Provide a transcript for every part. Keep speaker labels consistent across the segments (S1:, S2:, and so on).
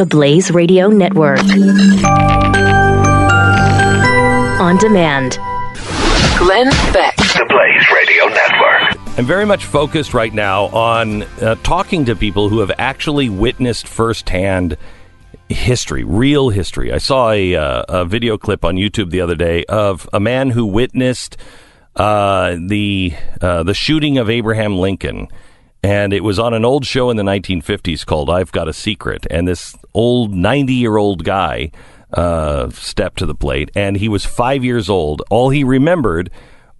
S1: the Blaze Radio Network. On demand.
S2: Glenn Beck.
S3: The Blaze Radio Network.
S4: I'm very much focused right now on uh, talking to people who have actually witnessed firsthand history, real history. I saw a, uh, a video clip on YouTube the other day of a man who witnessed uh, the uh, the shooting of Abraham Lincoln, and it was on an old show in the 1950s called "I've Got a Secret." And this old 90 year old guy uh, stepped to the plate, and he was five years old. All he remembered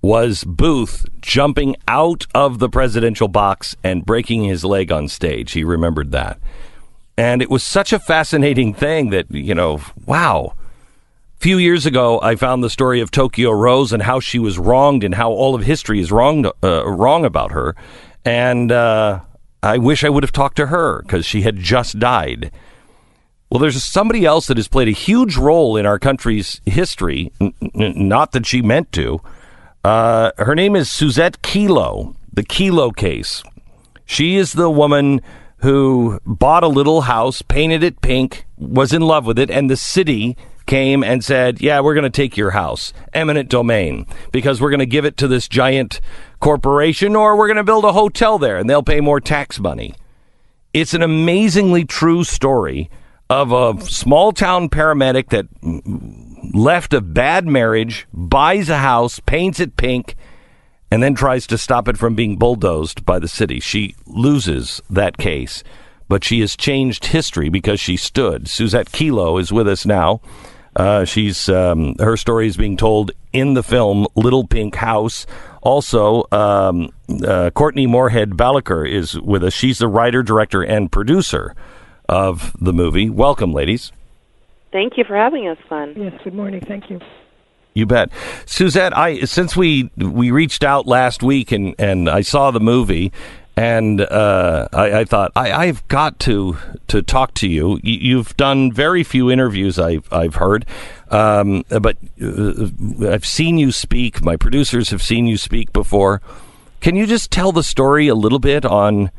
S4: was Booth jumping out of the presidential box and breaking his leg on stage. He remembered that. And it was such a fascinating thing that, you know, wow. Few years ago, I found the story of Tokyo Rose and how she was wronged and how all of history is wrong, uh, wrong about her. And uh, I wish I would have talked to her because she had just died. Well, there's somebody else that has played a huge role in our country's history, n- n- not that she meant to. Uh, her name is Susette Kelo, the Kelo case. She is the woman who bought a little house, painted it pink, was in love with it, and the city came and said, Yeah, we're going to take your house, eminent domain, because we're going to give it to this giant corporation or we're going to build a hotel there and they'll pay more tax money. It's an amazingly true story of a small town paramedic that left a bad marriage, buys a house, paints it pink, and then tries to stop it from being bulldozed by the city. She loses that case, but she has changed history because she stood. Susette Kelo is with us now. Uh, she's um, her story is being told in the film Little Pink House. Also, um, uh, Courtney Moorhead Balaker is with us. She's the writer, director, and producer of the movie. Welcome, ladies.
S5: Thank you for having us, Glenn.
S6: Yes, good morning. Thank you.
S4: You bet, Susette. I since we we reached out last week and and I saw the movie, and uh, I, I, thought I, I've got to to talk to you. You've done very few interviews I've I've heard, um, but uh, I've seen you speak. My producers have seen you speak before. Can you just tell the story a little bit on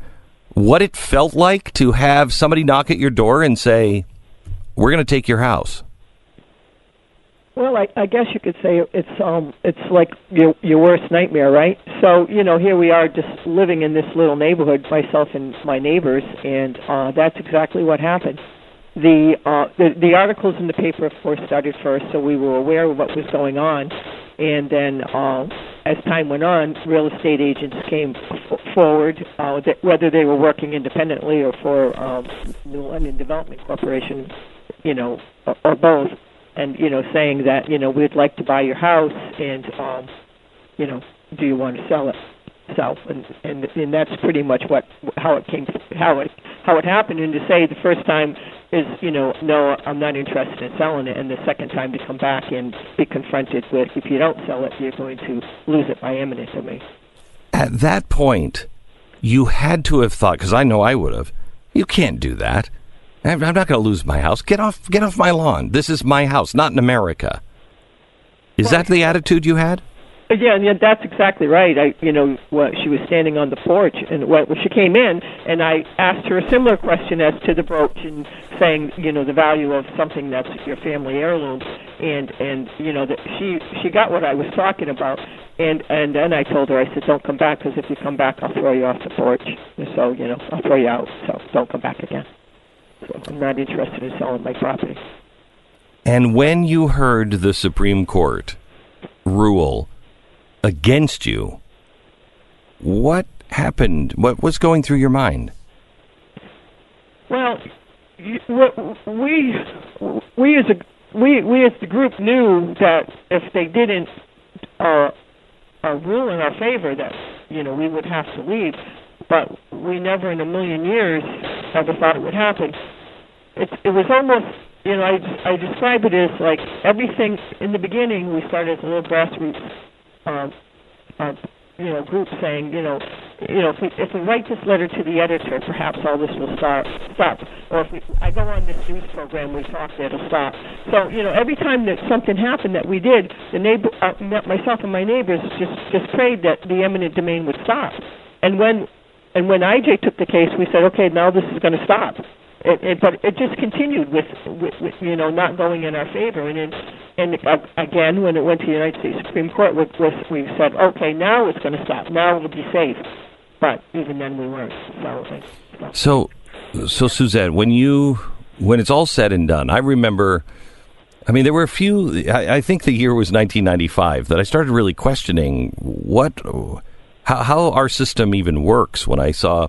S4: what it felt like to have somebody knock at your door and say, "We're going to take your house"?
S6: Well, I, I guess you could say it's um it's like your your worst nightmare, right? So you know, here we are just living in this little neighborhood, myself and my neighbors, and uh, that's exactly what happened. The, uh, the the articles in the paper, of course, started first, so we were aware of what was going on, and then uh, as time went on, real estate agents came f- forward, uh, that whether they were working independently or for um, New London Development Corporation, you know, or, or both and you know saying that you know we'd like to buy your house and um you know do you want to sell it? So and and and that's pretty much what how it came how it how it happened. And to say the first time is you know no I'm not interested in selling it. And the second time to come back and be confronted with if you don't sell it you're going to lose it by eminent domain.
S4: At that point you had to have thought because I know I would have you can't do that I'm not going to lose my house. Get off, get off my lawn. This is my house, not in America. Is that the attitude you had?
S6: Yeah, yeah, that's exactly right. I, you know, what she was standing on the porch, and when she came in, and I asked her a similar question as to the brooch, and saying, you know, the value of something that's your family heirloom, and and you know that she she got what I was talking about, and and then I told her, I said, don't come back because if you come back, I'll throw you off the porch. And so you know, I'll throw you out. So don't come back again. I'm not interested in selling my property.
S4: And when you heard the Supreme Court rule against you, what happened? What was going through your mind?
S6: Well, we we as a we we as the group knew that if they didn't uh, uh, rule in our favor, that you know we would have to leave but we never in a million years ever thought it would happen. It, it was almost, you know, I, I describe it as like everything in the beginning. We started as a little grassroots, um, uh, you know, group saying, you know, you know, if we if we write this letter to the editor, perhaps all this will start stop. Or if we, I go on this news program, we talk, it'll stop. So you know, every time that something happened that we did, the neighbor, uh, myself and my neighbors just just prayed that the eminent domain would stop. And when and when IJ took the case, we said, okay, now this is going to stop. it, it, but it just continued with, with, with you know not going in our favor. And then, and again, when it went to the United States Supreme Court, with, we said, okay, now it's going to stop. Now we'll be safe. But even then, we weren't.
S4: So, so, so Susette, when you when it's all said and done, I remember. I mean, there were a few. I, I think the year was 1995 that I started really questioning what, how, how our system even works. When I saw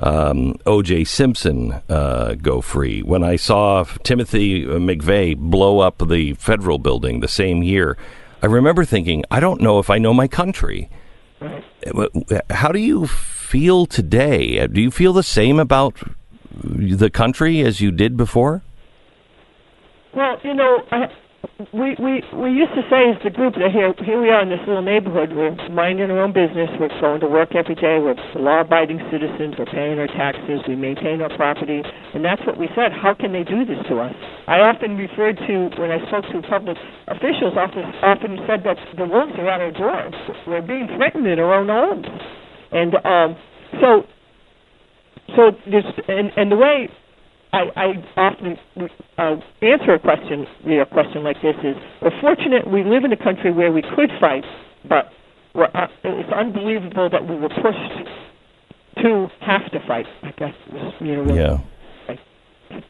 S4: um, O.J. Simpson uh, go free, when I saw Timothy McVeigh blow up the federal building the same year, I remember thinking, I don't know if I know my country. How do you feel today? Do you feel the same about the country as you did before?
S6: Well, you know, I, we we we used to say as the group that here here we are in this little neighborhood. We're minding our own business. We're going to work every day. We're law-abiding citizens. We're paying our taxes. We maintain our property, and that's what we said. How can they do this to us? I often referred to when I spoke to public officials. Often often said that the wolves are at our doors. We're being threatened in our own homes, and um, so so this and and the way I, I often uh, answer a question, you know, a question like this is: We're fortunate we live in a country where we could fight, but we're, uh, it's unbelievable that we were pushed to have to fight. I guess you know. Really
S4: yeah.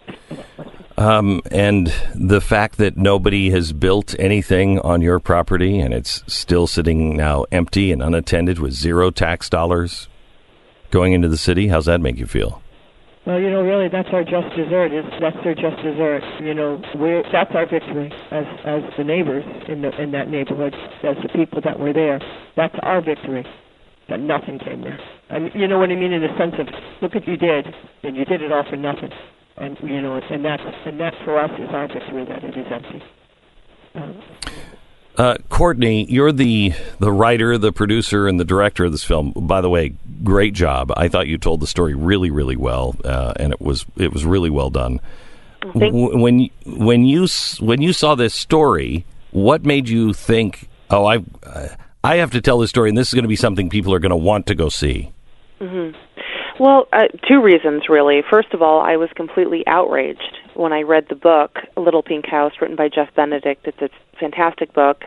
S4: Um, and the fact that nobody has built anything on your property and it's still sitting now empty and unattended with zero tax dollars going into the city, how's that make you feel?
S6: Well, you know, really, that's our just dessert. Is that's their just dessert. You know, we're that's our victory as as the neighbors in the in that neighborhood, as the people that were there. That's our victory. That nothing came there. And you know what I mean in the sense of look what you did, and you did it all for nothing. And you know, and that's and that for us is our victory that it is empty. Um,
S4: uh, Courtney, you're the the writer, the producer, and the director of this film. By the way, great job. I thought you told the story really, really well, uh, and it was it was really well done.
S5: W-
S4: when when you when you saw this story, what made you think, "Oh, I I have to tell this story, and this is going to be something people are going to want to go see"?
S5: Mm-hmm. Well, uh, two reasons really. First of all, I was completely outraged when I read the book Little Pink House, written by Jeff Benedict. It's a fantastic book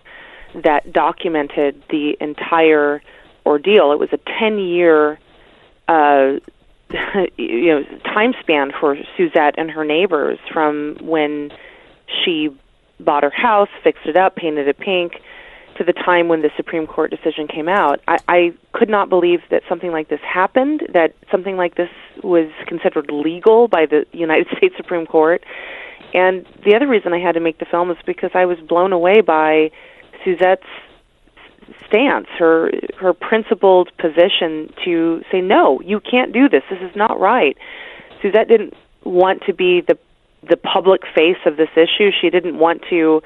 S5: that documented the entire ordeal. It was a ten-year, uh, you know, time span for Susette and her neighbors from when she bought her house, fixed it up, painted it pink, to the time when the Supreme Court decision came out. I, I could not believe that something like this happened, that something like this was considered legal by the United States Supreme Court. And the other reason I had to make the film is because I was blown away by Susette's stance, her her principled position to say no, you can't do this. This is not right. Susette didn't want to be the the public face of this issue. She didn't want to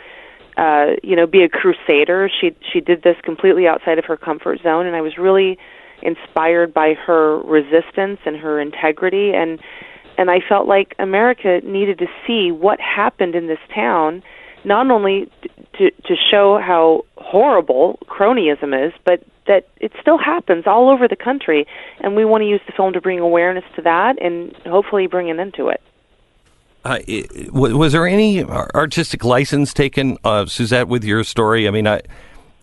S5: uh, you know, be a crusader. She she did this completely outside of her comfort zone, and I was really inspired by her resistance and her integrity, and and I felt like America needed to see what happened in this town, not only to to show how horrible cronyism is, but that it still happens all over the country, and we want to use the film to bring awareness to that and hopefully bring an end to it.
S4: Uh, was there any artistic license taken, uh, Susette, with your story? I mean, I,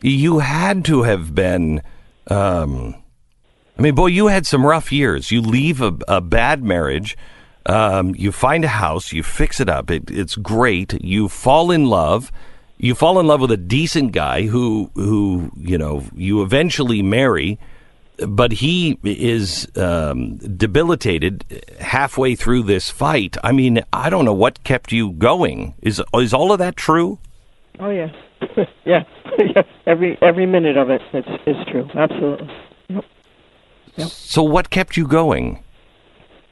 S4: you had to have been. Um, I mean, boy, you had some rough years. You leave a, a bad marriage, um, you find a house, you fix it up. It, it's great. You fall in love. You fall in love with a decent guy who, who you know, you eventually marry but he is um, debilitated halfway through this fight. I mean, I don't know what kept you going. Is is all of that true?
S6: Oh yeah, yeah, yeah. Every every minute of it, it is is true. Absolutely. Yep.
S4: Yep. So what kept you going?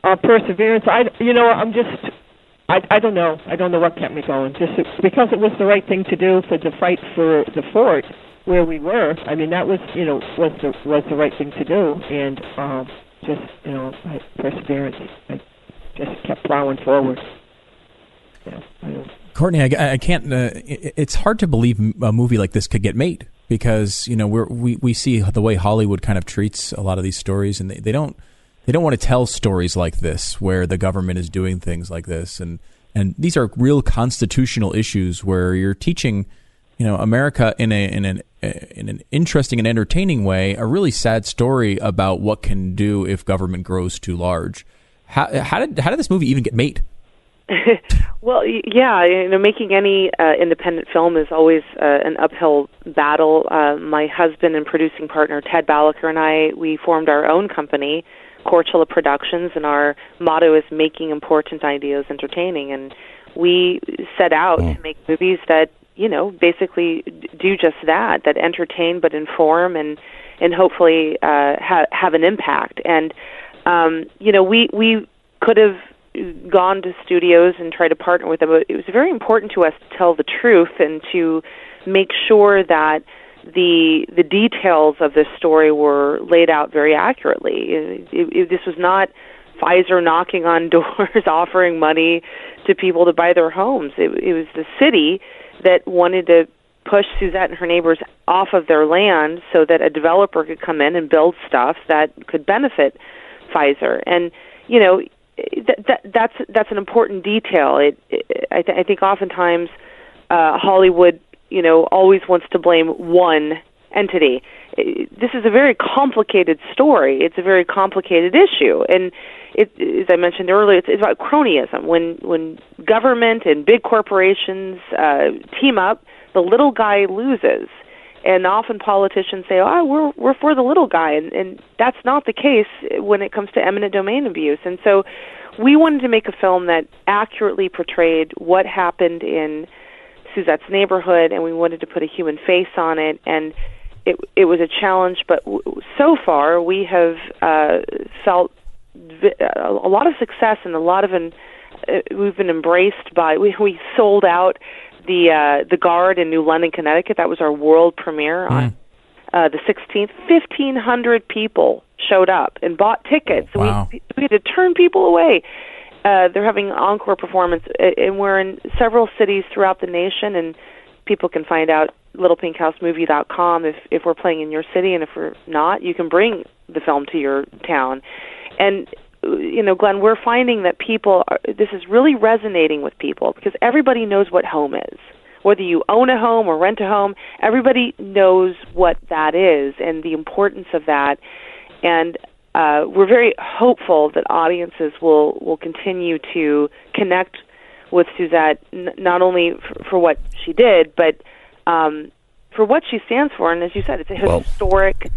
S6: Uh, perseverance. I you know I'm just I I don't know. I don't know what kept me going. Just because it was the right thing to do for the fight for the fort where we were. I mean, that was you know was the was the right thing to do, and um, just you know, I perseverance. I just kept plowing forward. Yeah,
S7: Courtney, I, I can't. Uh, it's hard to believe a movie like this could get made because you know we we see the way Hollywood kind of treats a lot of these stories, and they, they don't they don't want to tell stories like this where the government is doing things like this and and these are real constitutional issues where you're teaching you know America in a in an in an interesting and entertaining way a really sad story about what can do if government grows too large. How, how did how did this movie even get made?
S5: well, yeah, you know, making any uh, independent film is always uh, an uphill battle. Uh, my husband and producing partner Ted Balaker and I, we formed our own company, Korchula Productions, and our motto is making important ideas entertaining. And we set out to make movies that you know basically do just that, that entertain but inform and and hopefully uh, ha- have an impact. And um, you know, we we could have gone to studios and tried to partner with them. But it was very important to us to tell the truth and to make sure that the the details of this story were laid out very accurately. It, it, this was not Pfizer knocking on doors offering money to people to buy their homes. It, it was the city that wanted to push Susette and her neighbors off of their land so that a developer could come in and build stuff that could benefit Pfizer. And you know, that, that that's that's an important detail. It, it I, th- I think oftentimes uh, Hollywood, you know, always wants to blame one entity. This is a very complicated story. It's a very complicated issue, and it, as I mentioned earlier, it's, it's about cronyism. When when government and big corporations uh, team up, the little guy loses and often politicians say, "Oh, we're we're for the little guy," and, and that's not the case when it comes to eminent domain abuse. And so, we wanted to make a film that accurately portrayed what happened in Susette's neighborhood, and we wanted to put a human face on it. And it it was a challenge, but w- so far we have uh, felt vi- a lot of success and a lot of an, uh, we've been embraced by we we sold out the uh, the Garde in New London, Connecticut. That was our world premiere on uh, the 16th. 1,500 people showed up and bought tickets.
S7: Wow.
S5: We we had to turn people away. Uh, they're having encore performance, and we're in several cities throughout the nation. And people can find out littlepinkhousemovie.com if if we're playing in your city, and if we're not, you can bring the film to your town. And you know, Glenn, we're finding that people are, this is really resonating with people because everybody knows what home is. Whether you own a home or rent a home, everybody knows what that is and the importance of that. And uh, we're very hopeful that audiences will will continue to connect with Susette n- not only for, for what she did, but um, for what she stands for. And as you said, it's a
S4: Well-
S5: historic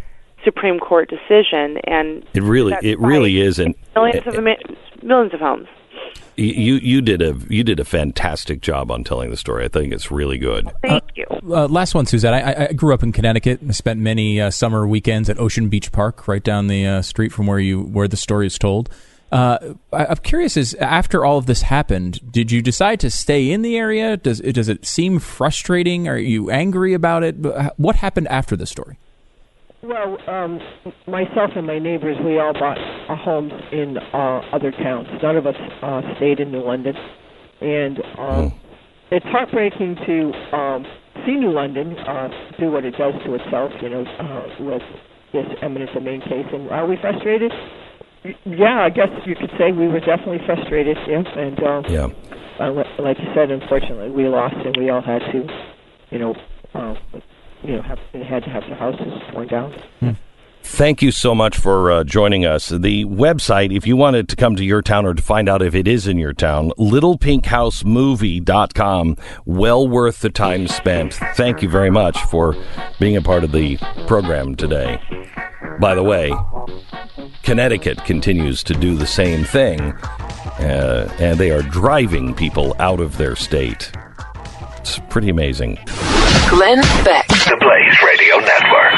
S5: Supreme Court decision, and
S4: It really, it really is, and
S5: millions of Ama- millions of homes.
S4: you you did a you did a fantastic job on telling the story. I think it's really good.
S5: Thank you.
S7: Uh, last one, Susette. I, I grew up in Connecticut and spent many uh, summer weekends at Ocean Beach Park, right down the uh, street from where you where the story is told. Uh, I, I'm curious: is after all of this happened, did you decide to stay in the area? Does it, does it seem frustrating? Are you angry about it? What happened after the story?
S6: Well, um, myself and my neighbors, we all bought uh, homes in uh, other towns. None of us uh, stayed in New London, and um, it's heartbreaking to um, see New London uh, do what it does to itself. You know, uh, with this eminent domain case. And are we frustrated? Yeah, I guess you could say we were definitely frustrated. Yeah, and um,
S4: Yeah.
S6: uh, like you said, unfortunately, we lost, and we all had to, you know, uh, you know, have had to have the houses torn down.
S4: Thank you so much for uh, joining us. The website, if you wanted to come to your town or to find out if it is in your town, littlepinkhousemovie.com. Well worth the time spent. Thank you very much for being a part of the program today. By the way, Connecticut continues to do the same thing, uh, and they are driving people out of their state. It's pretty amazing.
S2: Glenn Beck.
S3: The Blaze Radio Network.